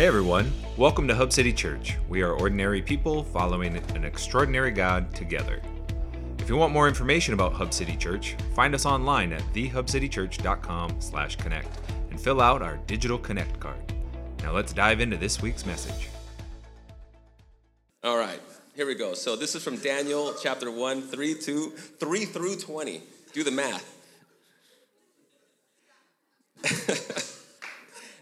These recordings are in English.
Hey everyone, welcome to Hub City Church. We are ordinary people following an extraordinary God together. If you want more information about Hub City Church, find us online at thehubcitychurch.com/connect and fill out our digital connect card. Now let's dive into this week's message. All right, here we go. So this is from Daniel chapter 1, 3, 2, 3 through 20. Do the math.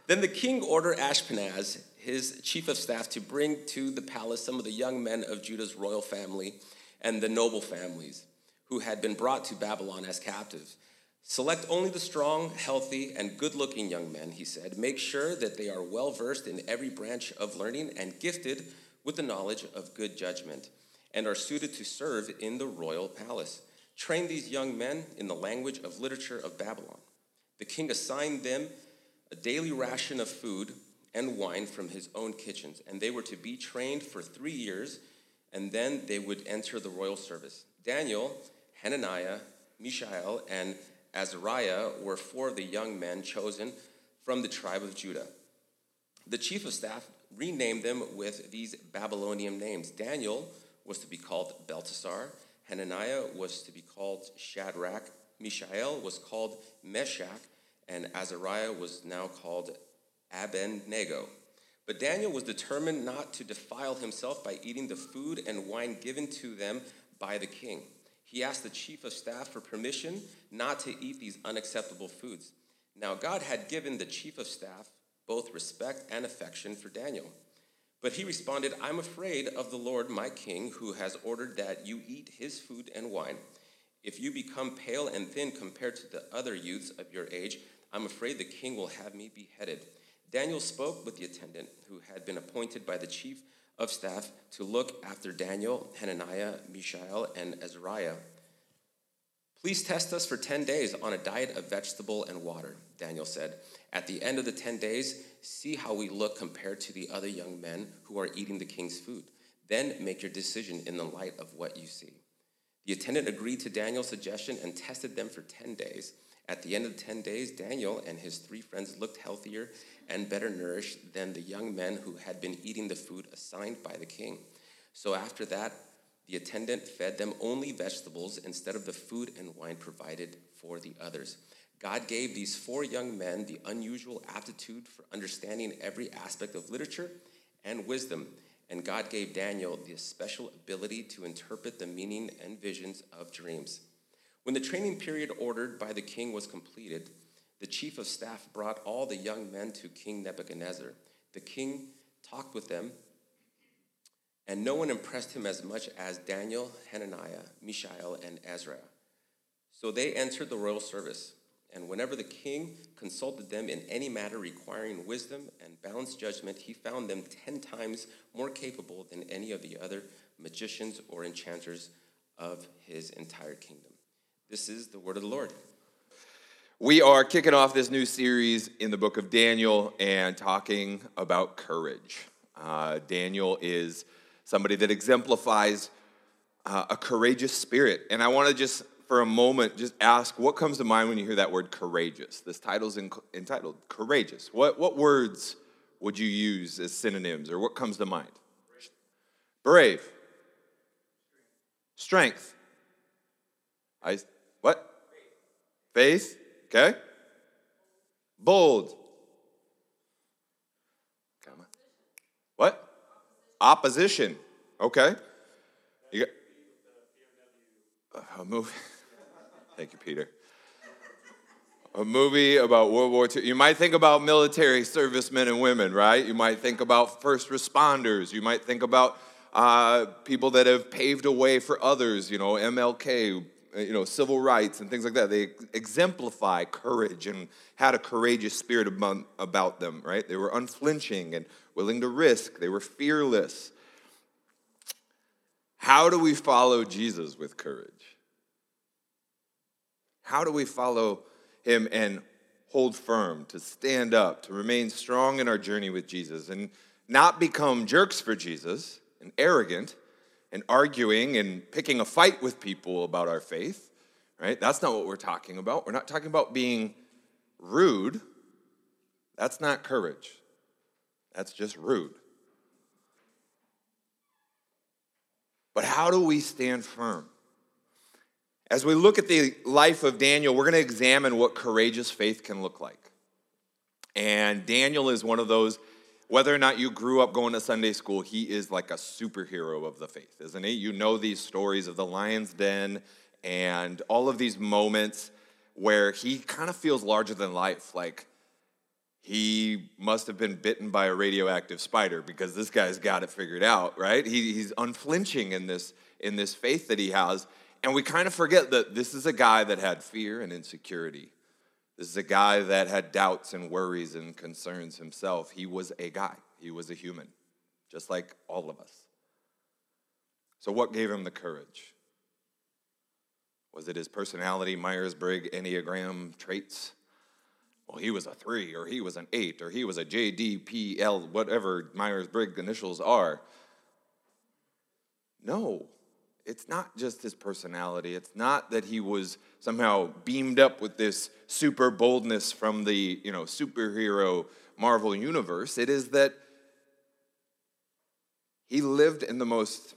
then the king ordered Ashpenaz, his chief of staff, to bring to the palace some of the young men of Judah's royal family and the noble families who had been brought to Babylon as captives. Select only the strong, healthy, and good looking young men, he said. Make sure that they are well versed in every branch of learning and gifted with the knowledge of good judgment, and are suited to serve in the royal palace. Train these young men in the language of literature of Babylon. The king assigned them a daily ration of food and wine from his own kitchens, and they were to be trained for three years, and then they would enter the royal service. Daniel, Hananiah, Mishael, and Azariah were four of the young men chosen from the tribe of Judah. The chief of staff renamed them with these Babylonian names. Daniel was to be called Belteshazzar, Hananiah was to be called Shadrach, Mishael was called Meshach, and Azariah was now called Abednego. But Daniel was determined not to defile himself by eating the food and wine given to them by the king. He asked the chief of staff for permission not to eat these unacceptable foods. Now, God had given the chief of staff both respect and affection for Daniel. But he responded, I'm afraid of the Lord my king, who has ordered that you eat his food and wine. If you become pale and thin compared to the other youths of your age, I'm afraid the king will have me beheaded. Daniel spoke with the attendant who had been appointed by the chief of staff to look after Daniel, Hananiah, Mishael, and Azariah. Please test us for 10 days on a diet of vegetable and water, Daniel said. At the end of the 10 days, see how we look compared to the other young men who are eating the king's food. Then make your decision in the light of what you see. The attendant agreed to Daniel's suggestion and tested them for 10 days. At the end of the 10 days, Daniel and his three friends looked healthier and better nourished than the young men who had been eating the food assigned by the king. So after that, the attendant fed them only vegetables instead of the food and wine provided for the others. God gave these four young men the unusual aptitude for understanding every aspect of literature and wisdom. And God gave Daniel the special ability to interpret the meaning and visions of dreams. When the training period ordered by the king was completed, the chief of staff brought all the young men to King Nebuchadnezzar. The king talked with them, and no one impressed him as much as Daniel, Hananiah, Mishael, and Azariah. So they entered the royal service. And whenever the king consulted them in any matter requiring wisdom and balanced judgment, he found them ten times more capable than any of the other magicians or enchanters of his entire kingdom. This is the word of the Lord. We are kicking off this new series in the book of Daniel and talking about courage. Uh, Daniel is somebody that exemplifies uh, a courageous spirit. And I want to just for a moment just ask what comes to mind when you hear that word courageous? This title's in, entitled Courageous. What, what words would you use as synonyms or what comes to mind? Brave. Strength. I, what? Faith. Okay. Bold. What? Opposition. Okay. You got, a movie. Thank you, Peter. A movie about World War II. You might think about military servicemen and women, right? You might think about first responders. You might think about uh, people that have paved a way for others, you know, MLK, you know, civil rights and things like that. They exemplify courage and had a courageous spirit about them, right? They were unflinching and willing to risk, they were fearless. How do we follow Jesus with courage? How do we follow him and hold firm, to stand up, to remain strong in our journey with Jesus and not become jerks for Jesus and arrogant and arguing and picking a fight with people about our faith, right? That's not what we're talking about. We're not talking about being rude. That's not courage. That's just rude. But how do we stand firm? As we look at the life of Daniel, we're going to examine what courageous faith can look like. And Daniel is one of those, whether or not you grew up going to Sunday school, he is like a superhero of the faith, isn't he? You know these stories of the lion's den and all of these moments where he kind of feels larger than life. Like he must have been bitten by a radioactive spider because this guy's got it figured out, right? He, he's unflinching in this, in this faith that he has. And we kind of forget that this is a guy that had fear and insecurity. This is a guy that had doubts and worries and concerns himself. He was a guy, he was a human, just like all of us. So, what gave him the courage? Was it his personality, Myers Briggs, Enneagram traits? Well, he was a three, or he was an eight, or he was a JDPL, whatever Myers Briggs initials are. No, it's not just his personality. It's not that he was somehow beamed up with this super boldness from the you know superhero Marvel universe. It is that he lived in the most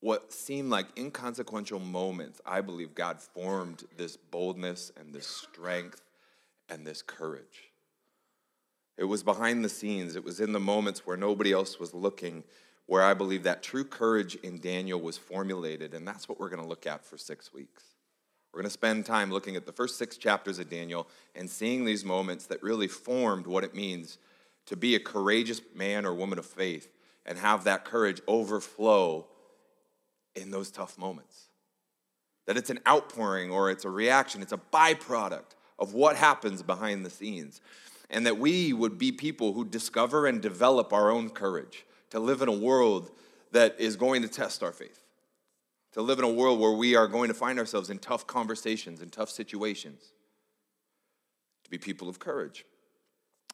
what seemed like inconsequential moments, I believe God formed this boldness and this strength and this courage. It was behind the scenes, it was in the moments where nobody else was looking, where I believe that true courage in Daniel was formulated, and that's what we're going to look at for six weeks. We're going to spend time looking at the first six chapters of Daniel and seeing these moments that really formed what it means to be a courageous man or woman of faith and have that courage overflow in those tough moments. That it's an outpouring or it's a reaction, it's a byproduct of what happens behind the scenes. And that we would be people who discover and develop our own courage to live in a world that is going to test our faith, to live in a world where we are going to find ourselves in tough conversations, in tough situations, to be people of courage.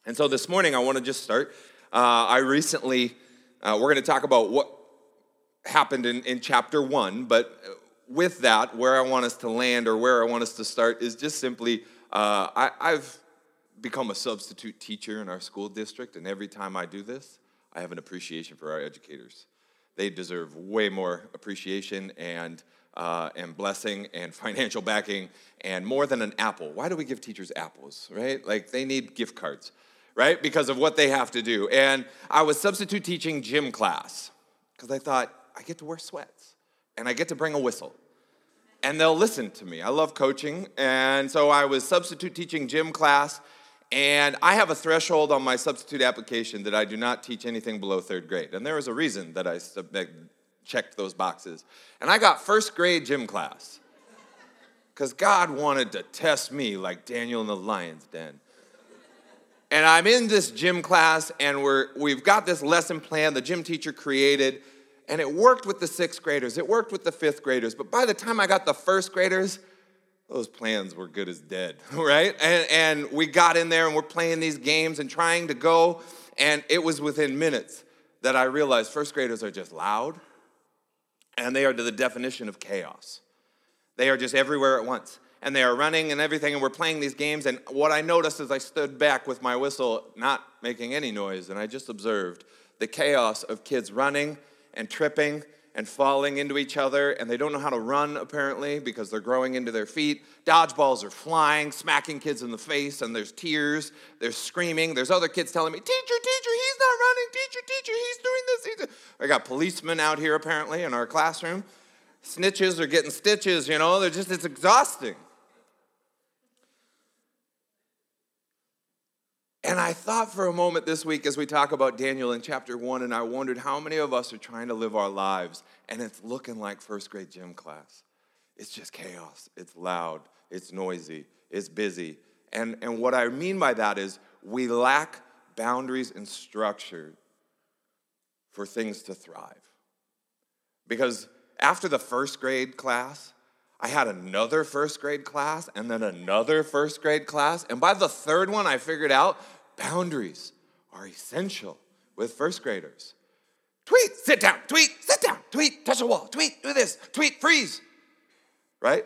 And so this morning, I want to just start. Uh, I recently, uh, we're going to talk about what happened in, in chapter one, but with that, where I want us to land or where I want us to start is just simply uh, I, I've become a substitute teacher in our school district, and every time I do this, I have an appreciation for our educators. They deserve way more appreciation and uh, and blessing and financial backing and more than an apple. Why do we give teachers apples, right? Like they need gift cards, right? Because of what they have to do. And I was substitute teaching gym class because I thought I get to wear sweats and I get to bring a whistle. And they'll listen to me. I love coaching. And so I was substitute teaching gym class. And I have a threshold on my substitute application that I do not teach anything below third grade. And there was a reason that I checked those boxes. And I got first grade gym class because God wanted to test me like Daniel in the lion's den. And I'm in this gym class, and we're, we've got this lesson plan the gym teacher created and it worked with the sixth graders, it worked with the fifth graders, but by the time I got the first graders, those plans were good as dead, right? And, and we got in there and we're playing these games and trying to go, and it was within minutes that I realized first graders are just loud and they are to the definition of chaos. They are just everywhere at once and they are running and everything, and we're playing these games. And what I noticed as I stood back with my whistle, not making any noise, and I just observed the chaos of kids running and tripping and falling into each other, and they don't know how to run apparently because they're growing into their feet. Dodgeballs are flying, smacking kids in the face, and there's tears, there's screaming. There's other kids telling me, Teacher, teacher, he's not running. Teacher, teacher, he's doing this. He's I got policemen out here apparently in our classroom. Snitches are getting stitches, you know, they're just, it's exhausting. And I thought for a moment this week as we talk about Daniel in chapter one, and I wondered how many of us are trying to live our lives and it's looking like first grade gym class. It's just chaos. It's loud. It's noisy. It's busy. And, and what I mean by that is we lack boundaries and structure for things to thrive. Because after the first grade class, I had another first grade class and then another first grade class. And by the third one, I figured out boundaries are essential with first graders. Tweet, sit down, tweet, sit down, tweet, touch a wall, tweet, do this, tweet, freeze. Right?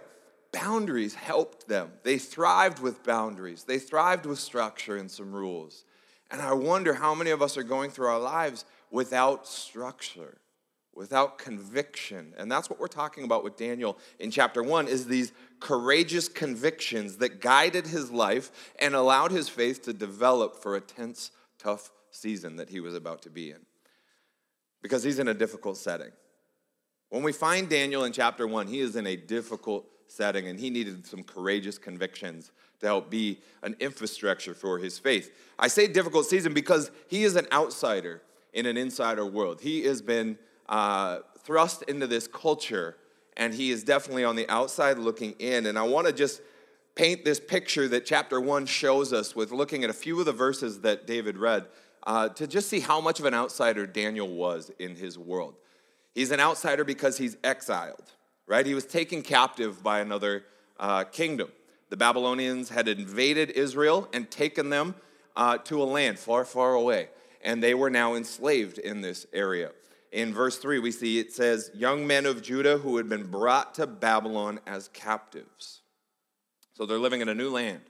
Boundaries helped them. They thrived with boundaries, they thrived with structure and some rules. And I wonder how many of us are going through our lives without structure, without conviction. And that's what we're talking about with Daniel in chapter 1 is these courageous convictions that guided his life and allowed his faith to develop for a tense, tough season that he was about to be in. Because he's in a difficult setting. When we find Daniel in chapter 1, he is in a difficult setting and he needed some courageous convictions to help be an infrastructure for his faith. I say difficult season because he is an outsider in an insider world. He has been uh, thrust into this culture and he is definitely on the outside looking in. And I want to just paint this picture that chapter one shows us with looking at a few of the verses that David read uh, to just see how much of an outsider Daniel was in his world. He's an outsider because he's exiled, right? He was taken captive by another uh, kingdom. The Babylonians had invaded Israel and taken them uh, to a land far, far away, and they were now enslaved in this area. In verse 3, we see it says, Young men of Judah who had been brought to Babylon as captives. So they're living in a new land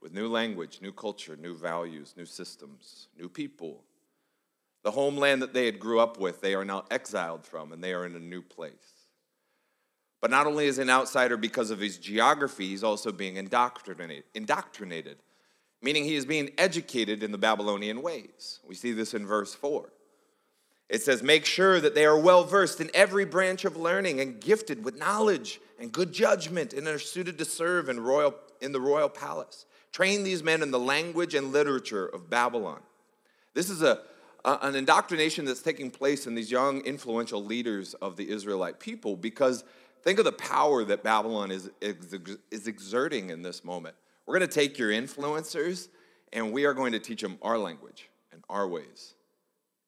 with new language, new culture, new values, new systems, new people. The homeland that they had grew up with, they are now exiled from, and they are in a new place. But not only is an outsider because of his geography, he's also being indoctrinated, indoctrinated, meaning he is being educated in the Babylonian ways. We see this in verse 4. It says, Make sure that they are well versed in every branch of learning and gifted with knowledge and good judgment and are suited to serve in, royal, in the royal palace. Train these men in the language and literature of Babylon. This is a, a, an indoctrination that's taking place in these young, influential leaders of the Israelite people because Think of the power that Babylon is, is exerting in this moment. We're going to take your influencers and we are going to teach them our language and our ways.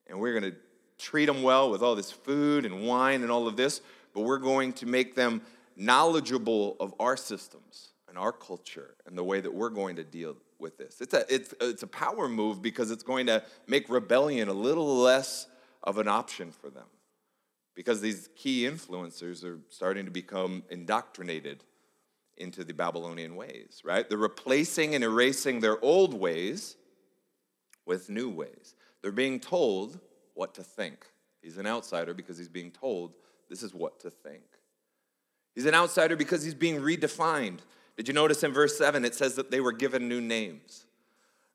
And we're going to treat them well with all this food and wine and all of this, but we're going to make them knowledgeable of our systems and our culture and the way that we're going to deal with this. It's a, it's, it's a power move because it's going to make rebellion a little less of an option for them because these key influencers are starting to become indoctrinated into the Babylonian ways, right? They're replacing and erasing their old ways with new ways. They're being told what to think. He's an outsider because he's being told this is what to think. He's an outsider because he's being redefined. Did you notice in verse 7 it says that they were given new names?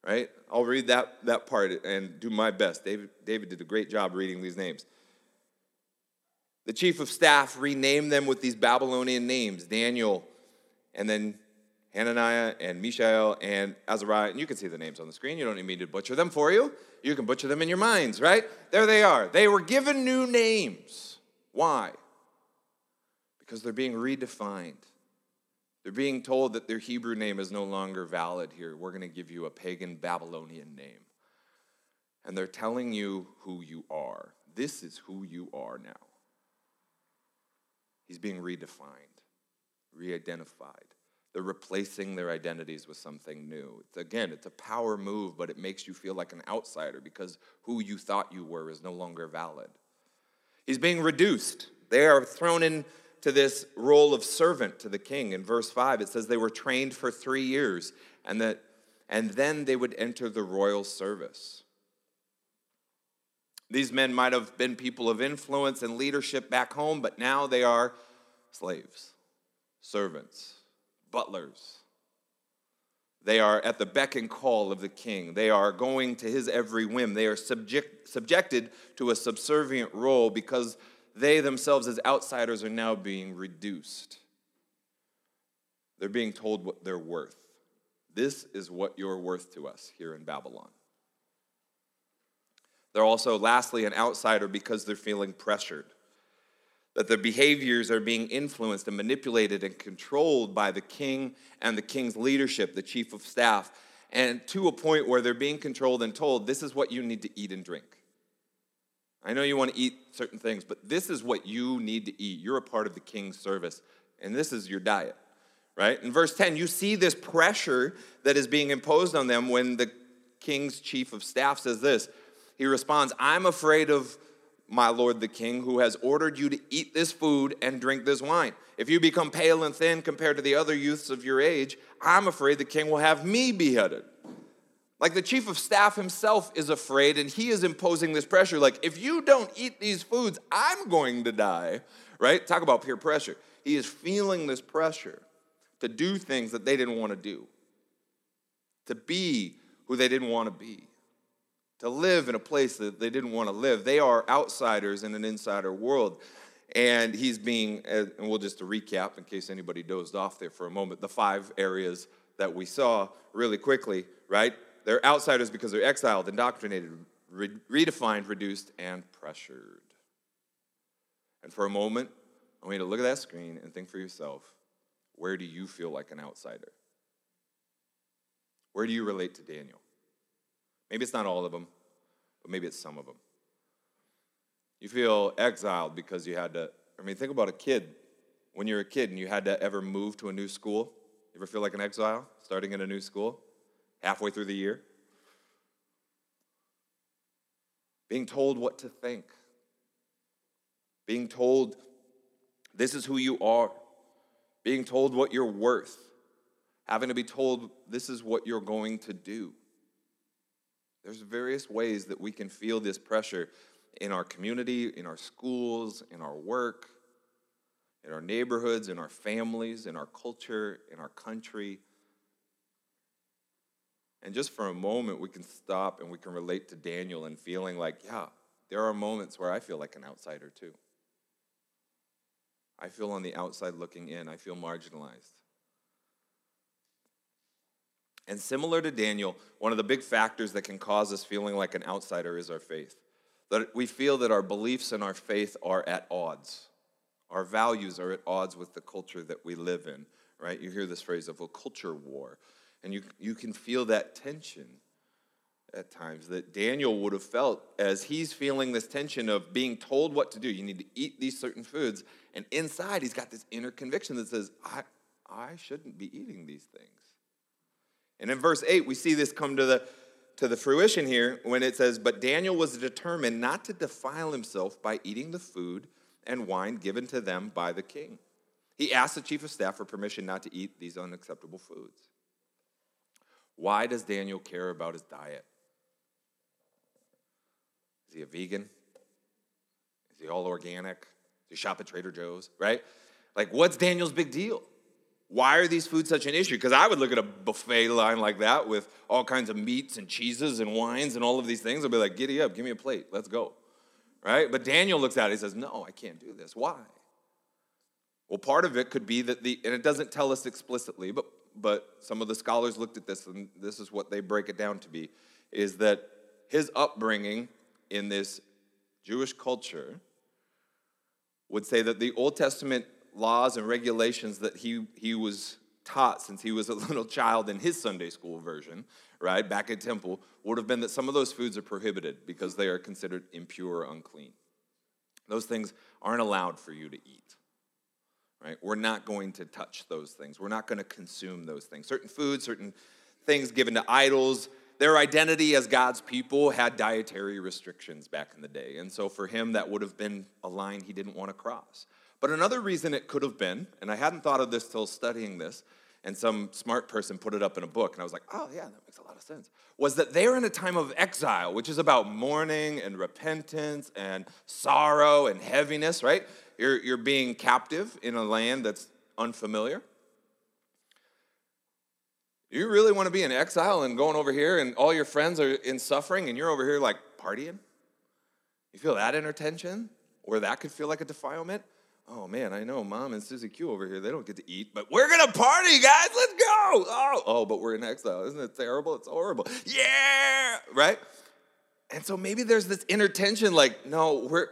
Right? I'll read that, that part and do my best. David, David did a great job reading these names. The chief of staff renamed them with these Babylonian names Daniel, and then Hananiah and Mishael and Azariah. And you can see the names on the screen. You don't need me to butcher them for you. You can butcher them in your minds, right? There they are. They were given new names. Why? Because they're being redefined. They're being told that their Hebrew name is no longer valid here. We're going to give you a pagan Babylonian name. And they're telling you who you are. This is who you are now. He's being redefined, re identified. They're replacing their identities with something new. It's, again, it's a power move, but it makes you feel like an outsider because who you thought you were is no longer valid. He's being reduced. They are thrown into this role of servant to the king. In verse 5, it says they were trained for three years and that and then they would enter the royal service. These men might have been people of influence and leadership back home, but now they are slaves, servants, butlers. They are at the beck and call of the king. They are going to his every whim. They are subject, subjected to a subservient role because they themselves, as outsiders, are now being reduced. They're being told what they're worth. This is what you're worth to us here in Babylon. They're also, lastly, an outsider because they're feeling pressured. That their behaviors are being influenced and manipulated and controlled by the king and the king's leadership, the chief of staff, and to a point where they're being controlled and told, this is what you need to eat and drink. I know you want to eat certain things, but this is what you need to eat. You're a part of the king's service, and this is your diet, right? In verse 10, you see this pressure that is being imposed on them when the king's chief of staff says this he responds, I'm afraid of my lord the king, who has ordered you to eat this food and drink this wine. If you become pale and thin compared to the other youths of your age, I'm afraid the king will have me beheaded. Like the chief of staff himself is afraid and he is imposing this pressure. Like, if you don't eat these foods, I'm going to die, right? Talk about peer pressure. He is feeling this pressure to do things that they didn't want to do, to be who they didn't want to be, to live in a place that they didn't want to live. They are outsiders in an insider world. And he's being, and we'll just recap in case anybody dozed off there for a moment, the five areas that we saw really quickly, right? They're outsiders because they're exiled, indoctrinated, re- redefined, reduced, and pressured. And for a moment, I want you to look at that screen and think for yourself where do you feel like an outsider? Where do you relate to Daniel? Maybe it's not all of them, but maybe it's some of them. You feel exiled because you had to, I mean, think about a kid. When you're a kid and you had to ever move to a new school, you ever feel like an exile starting in a new school? halfway through the year. Being told what to think. Being told this is who you are. Being told what you're worth. Having to be told this is what you're going to do. There's various ways that we can feel this pressure in our community, in our schools, in our work, in our neighborhoods, in our families, in our culture, in our country. And just for a moment, we can stop and we can relate to Daniel and feeling like, yeah, there are moments where I feel like an outsider too. I feel on the outside looking in, I feel marginalized. And similar to Daniel, one of the big factors that can cause us feeling like an outsider is our faith. That we feel that our beliefs and our faith are at odds. Our values are at odds with the culture that we live in, right? You hear this phrase of a culture war. And you, you can feel that tension at times that Daniel would have felt as he's feeling this tension of being told what to do. You need to eat these certain foods. And inside, he's got this inner conviction that says, I, I shouldn't be eating these things. And in verse 8, we see this come to the, to the fruition here when it says, But Daniel was determined not to defile himself by eating the food and wine given to them by the king. He asked the chief of staff for permission not to eat these unacceptable foods. Why does Daniel care about his diet? Is he a vegan? Is he all organic? Does he shop at Trader Joe's, right? Like, what's Daniel's big deal? Why are these foods such an issue? Because I would look at a buffet line like that with all kinds of meats and cheeses and wines and all of these things. I'd be like, giddy up, give me a plate, let's go. Right? But Daniel looks at it, he says, no, I can't do this. Why? Well, part of it could be that the, and it doesn't tell us explicitly, but but some of the scholars looked at this, and this is what they break it down to be is that his upbringing in this Jewish culture would say that the Old Testament laws and regulations that he, he was taught since he was a little child in his Sunday school version, right, back at temple, would have been that some of those foods are prohibited because they are considered impure or unclean. Those things aren't allowed for you to eat right? We're not going to touch those things. We're not going to consume those things. Certain foods, certain things given to idols, their identity as God's people had dietary restrictions back in the day. And so for him, that would have been a line he didn't want to cross. But another reason it could have been, and I hadn't thought of this till studying this, and some smart person put it up in a book, and I was like, oh, yeah, that makes a lot of sense, was that they're in a time of exile, which is about mourning and repentance and sorrow and heaviness, right? You're, you're being captive in a land that's unfamiliar. You really want to be in exile and going over here and all your friends are in suffering and you're over here like partying? You feel that inner tension? Or that could feel like a defilement? Oh man, I know mom and Susie Q over here, they don't get to eat, but we're gonna party, guys, let's go. Oh, oh, but we're in exile. Isn't it terrible? It's horrible. Yeah, right? And so maybe there's this inner tension like, no, we're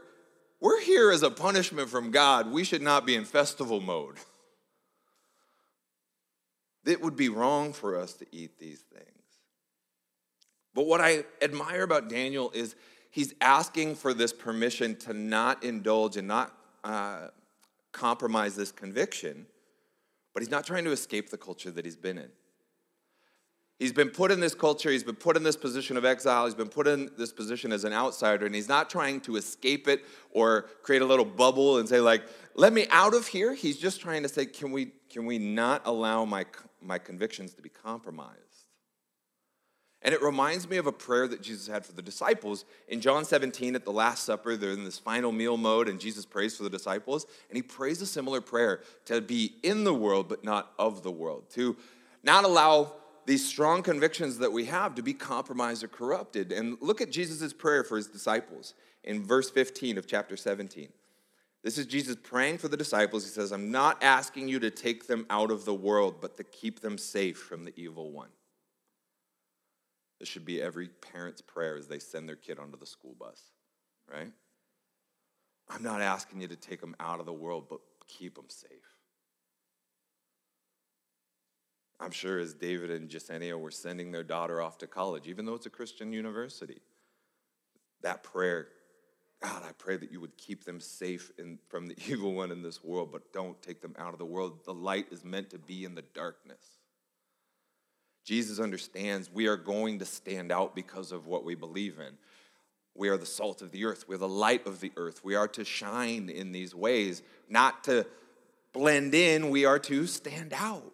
we're here as a punishment from God. We should not be in festival mode. It would be wrong for us to eat these things. But what I admire about Daniel is he's asking for this permission to not indulge and not uh, compromise this conviction, but he's not trying to escape the culture that he's been in. He's been put in this culture, he's been put in this position of exile, he's been put in this position as an outsider, and he's not trying to escape it or create a little bubble and say, like, let me out of here. He's just trying to say, can we, can we not allow my, my convictions to be compromised? And it reminds me of a prayer that Jesus had for the disciples. In John 17, at the Last Supper, they're in this final meal mode, and Jesus prays for the disciples. And he prays a similar prayer to be in the world, but not of the world, to not allow these strong convictions that we have to be compromised or corrupted. And look at Jesus' prayer for his disciples in verse 15 of chapter 17. This is Jesus praying for the disciples. He says, I'm not asking you to take them out of the world, but to keep them safe from the evil one. This should be every parent's prayer as they send their kid onto the school bus, right? I'm not asking you to take them out of the world, but keep them safe. I'm sure as David and Jasenia were sending their daughter off to college, even though it's a Christian university, that prayer, God, I pray that you would keep them safe in, from the evil one in this world, but don't take them out of the world. The light is meant to be in the darkness. Jesus understands we are going to stand out because of what we believe in. We are the salt of the earth. We're the light of the earth. We are to shine in these ways, not to blend in. We are to stand out.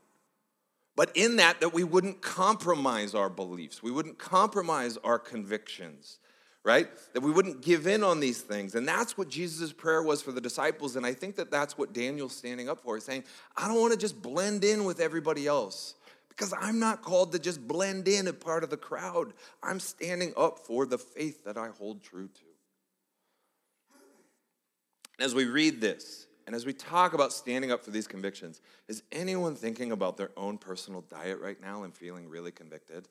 But in that, that we wouldn't compromise our beliefs. We wouldn't compromise our convictions, right? That we wouldn't give in on these things. And that's what Jesus' prayer was for the disciples. And I think that that's what Daniel's standing up for, is saying, I don't want to just blend in with everybody else because I'm not called to just blend in a part of the crowd. I'm standing up for the faith that I hold true to. As we read this, and as we talk about standing up for these convictions, is anyone thinking about their own personal diet right now and feeling really convicted?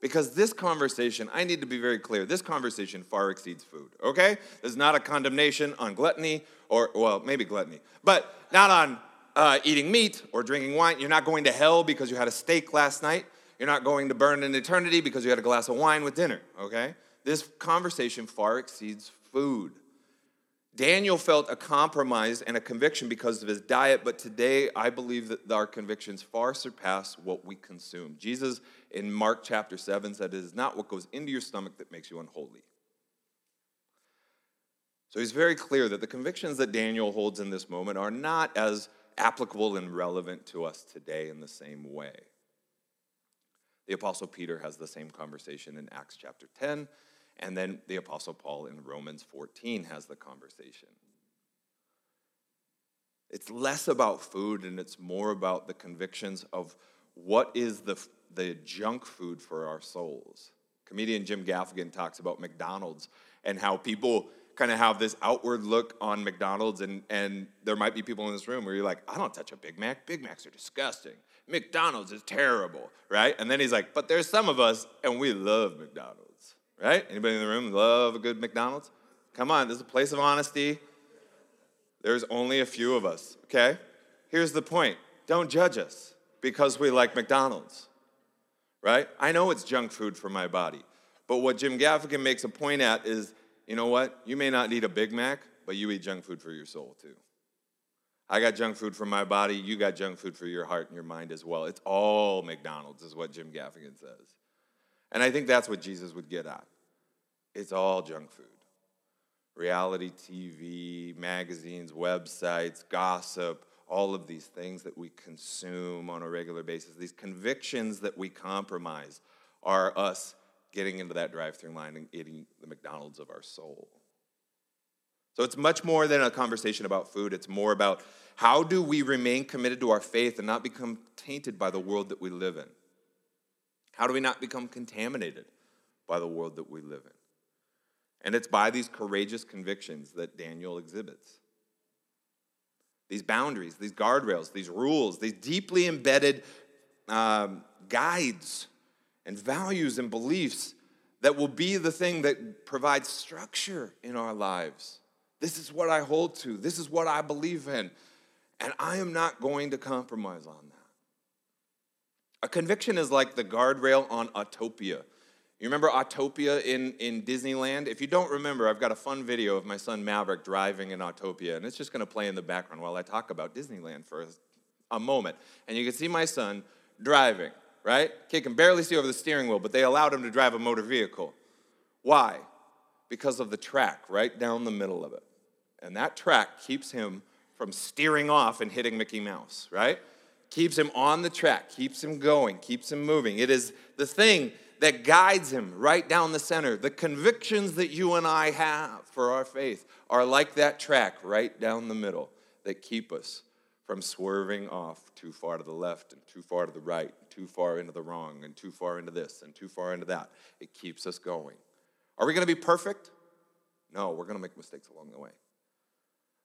Because this conversation, I need to be very clear, this conversation far exceeds food, okay? This is not a condemnation on gluttony or, well, maybe gluttony, but not on uh, eating meat or drinking wine. You're not going to hell because you had a steak last night. You're not going to burn in eternity because you had a glass of wine with dinner, okay? This conversation far exceeds food. Daniel felt a compromise and a conviction because of his diet, but today I believe that our convictions far surpass what we consume. Jesus in Mark chapter 7 said, It is not what goes into your stomach that makes you unholy. So he's very clear that the convictions that Daniel holds in this moment are not as applicable and relevant to us today in the same way. The Apostle Peter has the same conversation in Acts chapter 10, and then the Apostle Paul in Romans 14 has the conversation. It's less about food and it's more about the convictions of what is the, the junk food for our souls. Comedian Jim Gaffigan talks about McDonald's and how people kind of have this outward look on McDonald's, and, and there might be people in this room where you're like, I don't touch a Big Mac. Big Macs are disgusting. McDonald's is terrible, right? And then he's like, but there's some of us, and we love McDonald's, right? Anybody in the room love a good McDonald's? Come on, this is a place of honesty. There's only a few of us, okay? Here's the point don't judge us because we like McDonald's, right? I know it's junk food for my body, but what Jim Gaffigan makes a point at is you know what? You may not eat a Big Mac, but you eat junk food for your soul too. I got junk food for my body, you got junk food for your heart and your mind as well. It's all McDonald's, is what Jim Gaffigan says. And I think that's what Jesus would get at. It's all junk food. Reality TV, magazines, websites, gossip, all of these things that we consume on a regular basis, these convictions that we compromise are us getting into that drive through line and eating the McDonald's of our soul. So it's much more than a conversation about food. It's more about how do we remain committed to our faith and not become tainted by the world that we live in? How do we not become contaminated by the world that we live in? And it's by these courageous convictions that Daniel exhibits. These boundaries, these guardrails, these rules, these deeply embedded um, guides and values and beliefs that will be the thing that provides structure in our lives. This is what I hold to, this is what I believe in, and I am not going to compromise on that. A conviction is like the guardrail on Autopia. You remember Autopia in, in Disneyland? If you don't remember, I've got a fun video of my son Maverick driving in Autopia, and it's just to play in the background while I talk about Disneyland for a, a moment. And you can see my son driving right? Kid can barely see over the steering wheel, but they allowed him to drive a motor vehicle. Why? Because of the track right down the middle of it. And that track keeps him from steering off and hitting Mickey Mouse, right? Keeps him on the track, keeps him going, keeps him moving. It is the thing that guides him right down the center. The convictions that you and I have for our faith are like that track right down the middle that keep us from swerving off too far to the left and too far to the right, too far into the wrong, and too far into this and too far into that. It keeps us going. Are we going to be perfect? No, we're going to make mistakes along the way.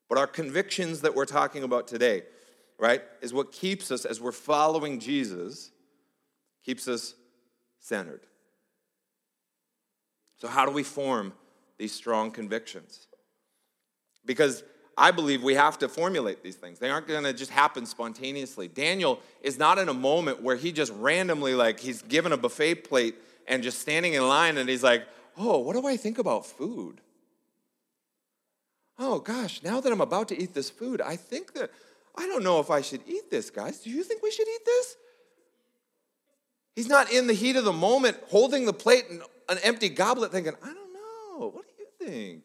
But our convictions that we're talking about today, right, is what keeps us, as we're following Jesus, keeps us centered. So, how do we form these strong convictions? Because I believe we have to formulate these things. They aren't going to just happen spontaneously. Daniel is not in a moment where he just randomly, like, he's given a buffet plate and just standing in line and he's like, oh, what do I think about food? Oh, gosh, now that I'm about to eat this food, I think that, I don't know if I should eat this, guys. Do you think we should eat this? He's not in the heat of the moment holding the plate and an empty goblet thinking, I don't know. What do you think?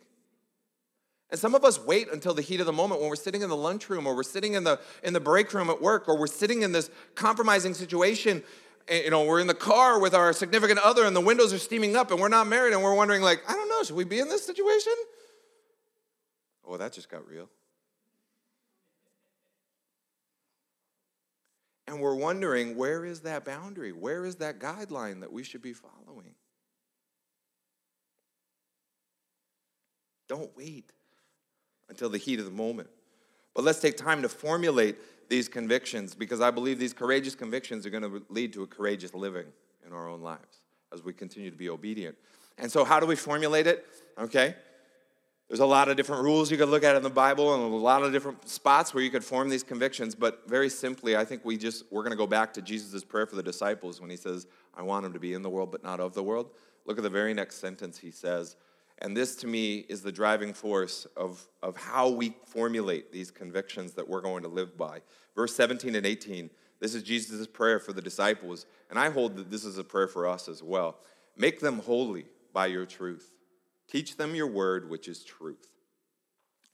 And some of us wait until the heat of the moment when we're sitting in the lunchroom or we're sitting in the, in the break room at work or we're sitting in this compromising situation. And, you know, we're in the car with our significant other and the windows are steaming up and we're not married and we're wondering, like, I don't know, should we be in this situation? Oh, that just got real. And we're wondering, where is that boundary? Where is that guideline that we should be following? Don't wait until the heat of the moment. But let's take time to formulate these convictions because I believe these courageous convictions are going to lead to a courageous living in our own lives as we continue to be obedient. And so, how do we formulate it? Okay. There's a lot of different rules you could look at in the Bible and a lot of different spots where you could form these convictions, but very simply, I think we just we're going to go back to Jesus' prayer for the disciples when he says, "I want them to be in the world but not of the world." Look at the very next sentence he says, and this to me is the driving force of, of how we formulate these convictions that we're going to live by. Verse 17 and 18, this is Jesus' prayer for the disciples, and I hold that this is a prayer for us as well. Make them holy by your truth. Teach them your word, which is truth.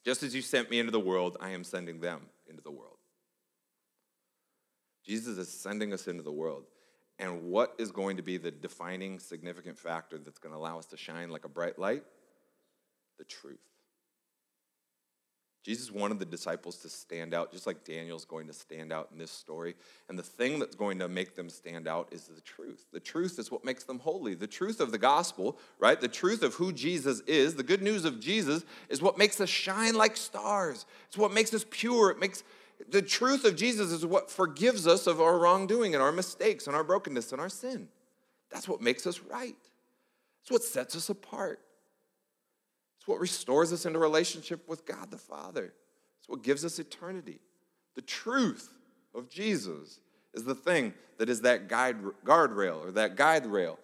Just as you sent me into the world, I am sending them into the world. Jesus is sending us into the world. And what is going to be the defining significant factor that's going to allow us to shine like a bright light? The truth. Jesus wanted the disciples to stand out, just like Daniel's going to stand out in this story. And the thing that's going to make them stand out is the truth. The truth is what makes them holy. The truth of the gospel, right? The truth of who Jesus is, the good news of Jesus, is what makes us shine like stars. It's what makes us pure. It makes the truth of Jesus is what forgives us of our wrongdoing and our mistakes and our brokenness and our sin. That's what makes us right. It's what sets us apart. It's what restores us into relationship with God the Father. It's what gives us eternity. The truth of Jesus is the thing that is that guide, guardrail or that guide rail,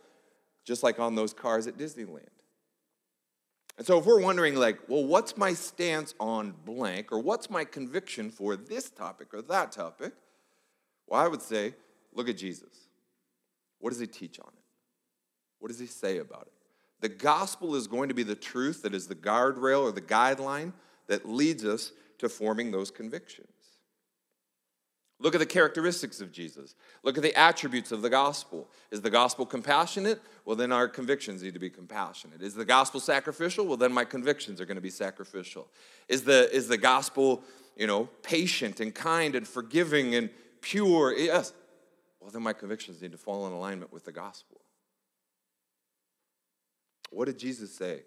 just like on those cars at Disneyland. And so if we're wondering, like, well, what's my stance on blank, or what's my conviction for this topic or that topic? Well, I would say, look at Jesus. What does he teach on it? What does he say about it? The gospel is going to be the truth that is the guardrail or the guideline that leads us to forming those convictions. Look at the characteristics of Jesus. Look at the attributes of the gospel. Is the gospel compassionate? Well, then our convictions need to be compassionate. Is the gospel sacrificial? Well, then my convictions are going to be sacrificial. Is the, is the gospel, you know, patient and kind and forgiving and pure? Yes. Well, then my convictions need to fall in alignment with the gospel. What did Jesus say?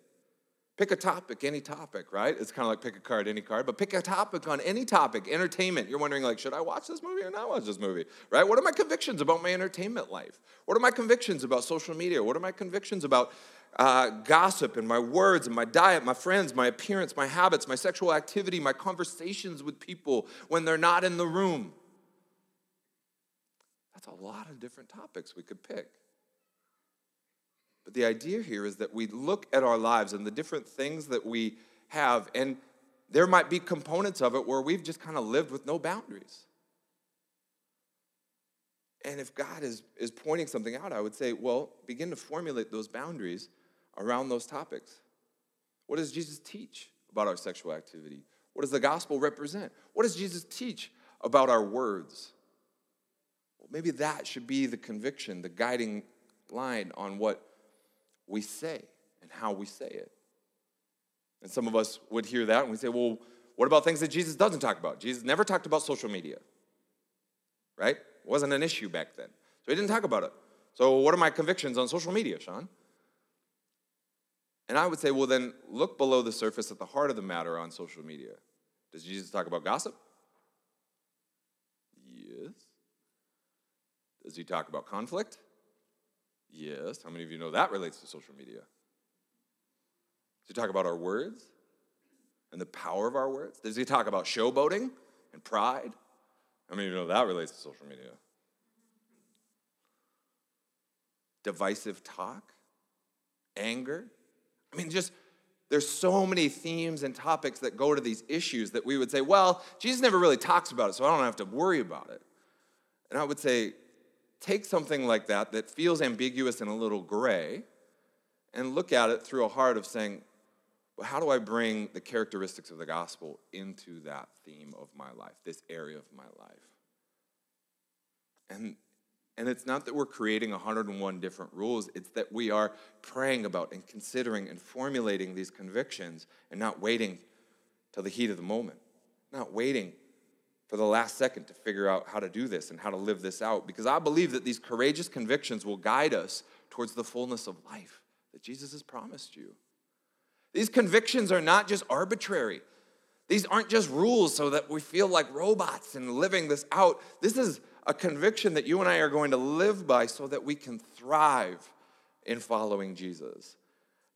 Pick a topic, any topic, right? It's kind of like pick a card, any card, but pick a topic on any topic. Entertainment. You're wondering, like, should I watch this movie or not watch this movie, right? What are my convictions about my entertainment life? What are my convictions about social media? What are my convictions about uh, gossip and my words and my diet, my friends, my appearance, my habits, my sexual activity, my conversations with people when they're not in the room? That's a lot of different topics we could pick. But the idea here is that we look at our lives and the different things that we have, and there might be components of it where we've just kind of lived with no boundaries. And if God is, is pointing something out, I would say, well, begin to formulate those boundaries around those topics. What does Jesus teach about our sexual activity? What does the gospel represent? What does Jesus teach about our words? Well, maybe that should be the conviction, the guiding line on what we say and how we say it. And some of us would hear that and we say, well, what about things that Jesus doesn't talk about? Jesus never talked about social media, right? It wasn't an issue back then. So he didn't talk about it. So, what are my convictions on social media, Sean? And I would say, well, then look below the surface at the heart of the matter on social media. Does Jesus talk about gossip? Yes. Does he talk about conflict? Yes. How many of you know that relates to social media? Does he talk about our words and the power of our words? Does he talk about showboating and pride? How many of you know that relates to social media? divisive talk, anger. I mean, just there's so many themes and topics that go to these issues that we would say, well, Jesus never really talks about it, so I don't have to worry about it. And I would say, take something like that that feels ambiguous and a little gray and look at it through a heart of saying, well, how do I bring the characteristics of the gospel into that theme of my life, this area of my life? And and it's not that we're creating 101 different rules, it's that we are praying about and considering and formulating these convictions and not waiting till the heat of the moment, not waiting for the last second to figure out how to do this and how to live this out. Because I believe that these courageous convictions will guide us towards the fullness of life that Jesus has promised you. These convictions are not just arbitrary. These aren't just rules so that we feel like robots and living this out. This is a conviction that you and I are going to live by so that we can thrive in following Jesus.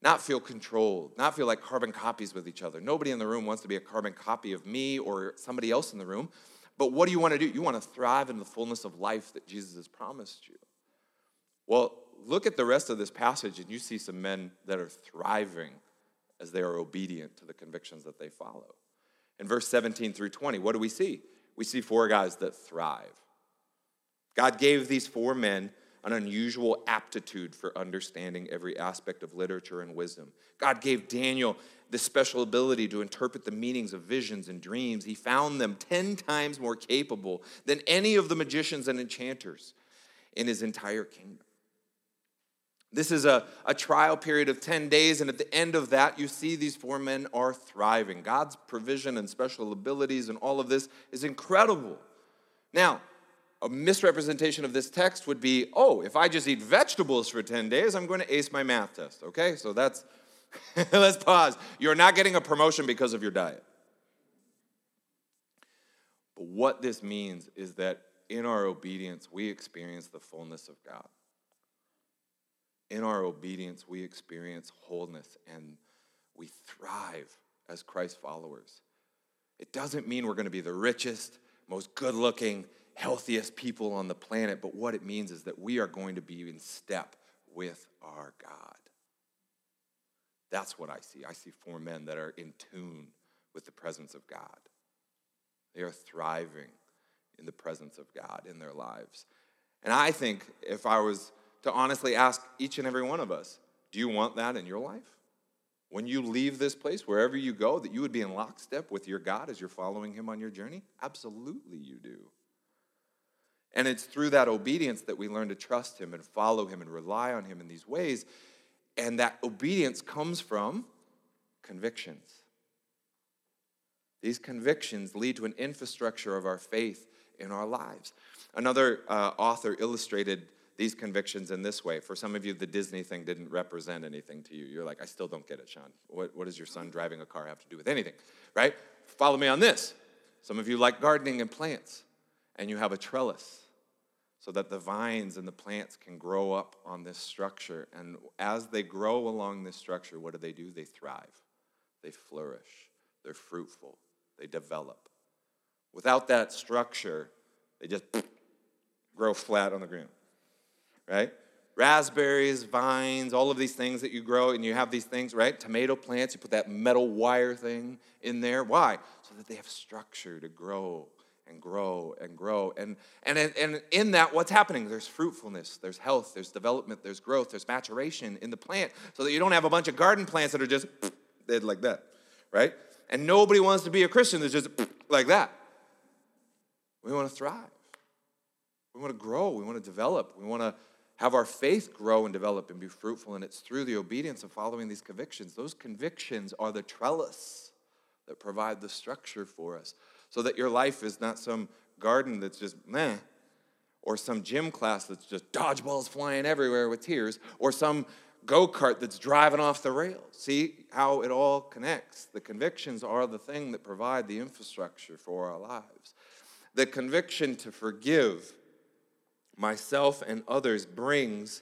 Not feel controlled, not feel like carbon copies with each other. Nobody in the room wants to be a carbon copy of me or somebody else in the room. But what do you want to do? You want to thrive in the fullness of life that Jesus has promised you. Well, look at the rest of this passage and you see some men that are thriving as they are obedient to the convictions that they follow. In verse 17 through 20, what do we see? We see four guys that thrive. God gave these four men an unusual aptitude for understanding every aspect of literature and wisdom. God gave Daniel the special ability to interpret the meanings of visions and dreams. He found them 10 times more capable than any of the magicians and enchanters in his entire kingdom. This is a, a trial period of 10 days, and at the end of that, you see these four men are thriving. God's provision and special abilities and all of this is incredible. Now, a misrepresentation of this text would be oh, if I just eat vegetables for 10 days, I'm going to ace my math test. Okay, so that's, let's pause. You're not getting a promotion because of your diet. But what this means is that in our obedience, we experience the fullness of God. In our obedience, we experience wholeness and we thrive as Christ followers. It doesn't mean we're going to be the richest, most good looking, healthiest people on the planet, but what it means is that we are going to be in step with our God. That's what I see. I see four men that are in tune with the presence of God. They are thriving in the presence of God in their lives. And I think if I was to honestly ask each and every one of us, do you want that in your life? When you leave this place, wherever you go, that you would be in lockstep with your God as you're following Him on your journey? Absolutely, you do. And it's through that obedience that we learn to trust Him and follow Him and rely on Him in these ways. And that obedience comes from convictions. These convictions lead to an infrastructure of our faith in our lives. Another uh, author illustrated these convictions in this way. For some of you, the Disney thing didn't represent anything to you. You're like, I still don't get it, Sean. What, what does your son driving a car have to do with anything? Right? Follow me on this. Some of you like gardening and plants, and you have a trellis so that the vines and the plants can grow up on this structure. And as they grow along this structure, what do they do? They thrive, they flourish, they're fruitful, they develop. Without that structure, they just grow flat on the ground, right? Raspberries, vines, all of these things that you grow, and you have these things, right? Tomato plants, you put that metal wire thing in there. Why? So that they have structure to grow and grow and grow. And, and, and in that, what's happening? There's fruitfulness, there's health, there's development, there's growth, there's maturation in the plant so that you don't have a bunch of garden plants that are just dead like that, right? And nobody wants to be a Christian that's just like that. We want to thrive. We want to grow. We want to develop. We want to have our faith grow and develop and be fruitful. And it's through the obedience of following these convictions. Those convictions are the trellis that provide the structure for us so that your life is not some garden that's just meh, or some gym class that's just dodgeballs flying everywhere with tears, or some go kart that's driving off the rails. See how it all connects. The convictions are the thing that provide the infrastructure for our lives. The conviction to forgive myself and others brings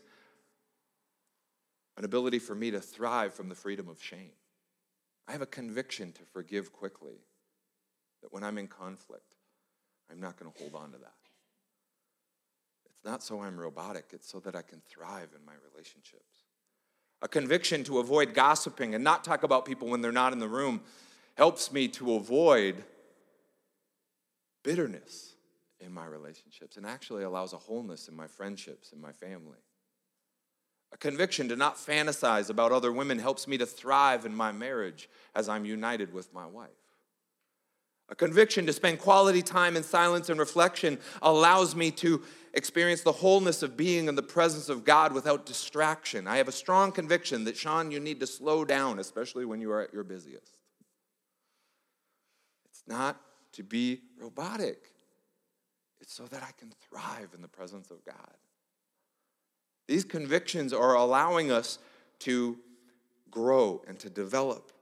an ability for me to thrive from the freedom of shame. I have a conviction to forgive quickly, that when I'm in conflict, I'm not going to hold on to that. It's not so I'm robotic, it's so that I can thrive in my relationships. A conviction to avoid gossiping and not talk about people when they're not in the room helps me to avoid bitterness in my relationships and actually allows a wholeness in my friendships and my family. A conviction to not fantasize about other women helps me to thrive in my marriage as I'm united with my wife. A conviction to spend quality time in silence and reflection allows me to experience the wholeness of being in the presence of God without distraction. I have a strong conviction that, Sean, you need to slow down, especially when you are at your busiest. It's not to be robotic, it's so that I can thrive in the presence of God. These convictions are allowing us to grow and to develop.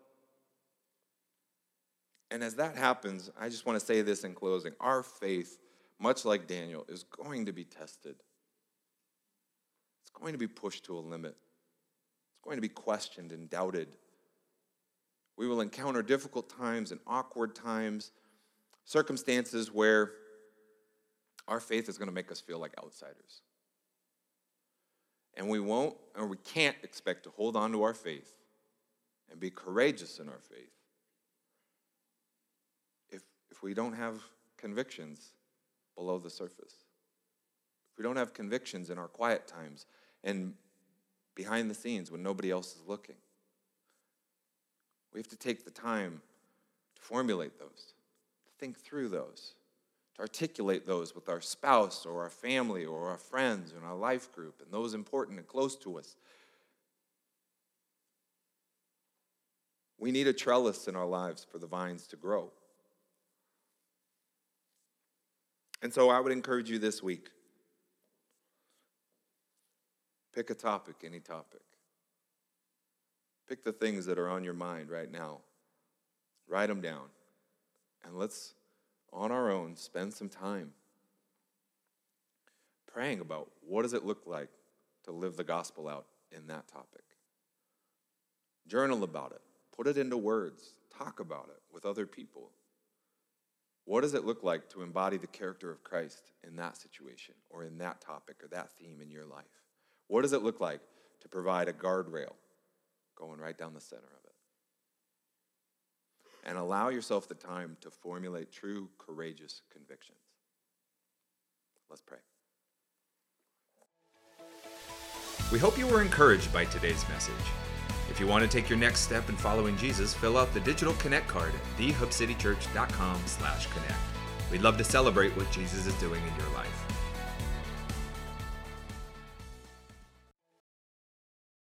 And as that happens, I just want to say this in closing. Our faith, much like Daniel, is going to be tested. It's going to be pushed to a limit. It's going to be questioned and doubted. We will encounter difficult times and awkward times, circumstances where our faith is going to make us feel like outsiders. And we won't or we can't expect to hold on to our faith and be courageous in our faith we don't have convictions below the surface. If we don't have convictions in our quiet times and behind the scenes when nobody else is looking. We have to take the time to formulate those, to think through those to articulate those with our spouse or our family or our friends and our life group and those important and close to us. We need a trellis in our lives for the vines to grow. And so I would encourage you this week pick a topic, any topic. Pick the things that are on your mind right now, write them down, and let's on our own, spend some time praying about what does it look like to live the gospel out in that topic. Journal about it, put it into words, talk about it with other people. What does it look like to embody the character of Christ in that situation or in that topic or that theme in your life? What does it look like to provide a guardrail going right down the center of it? and allow yourself the time to formulate true, courageous convictions. Let's pray. We hope you were encouraged by today's message. If you want to take your next step in following Jesus, fill out the digital connect card at thehubcitychurch.com slash connect. We'd love to celebrate what Jesus is doing in your life.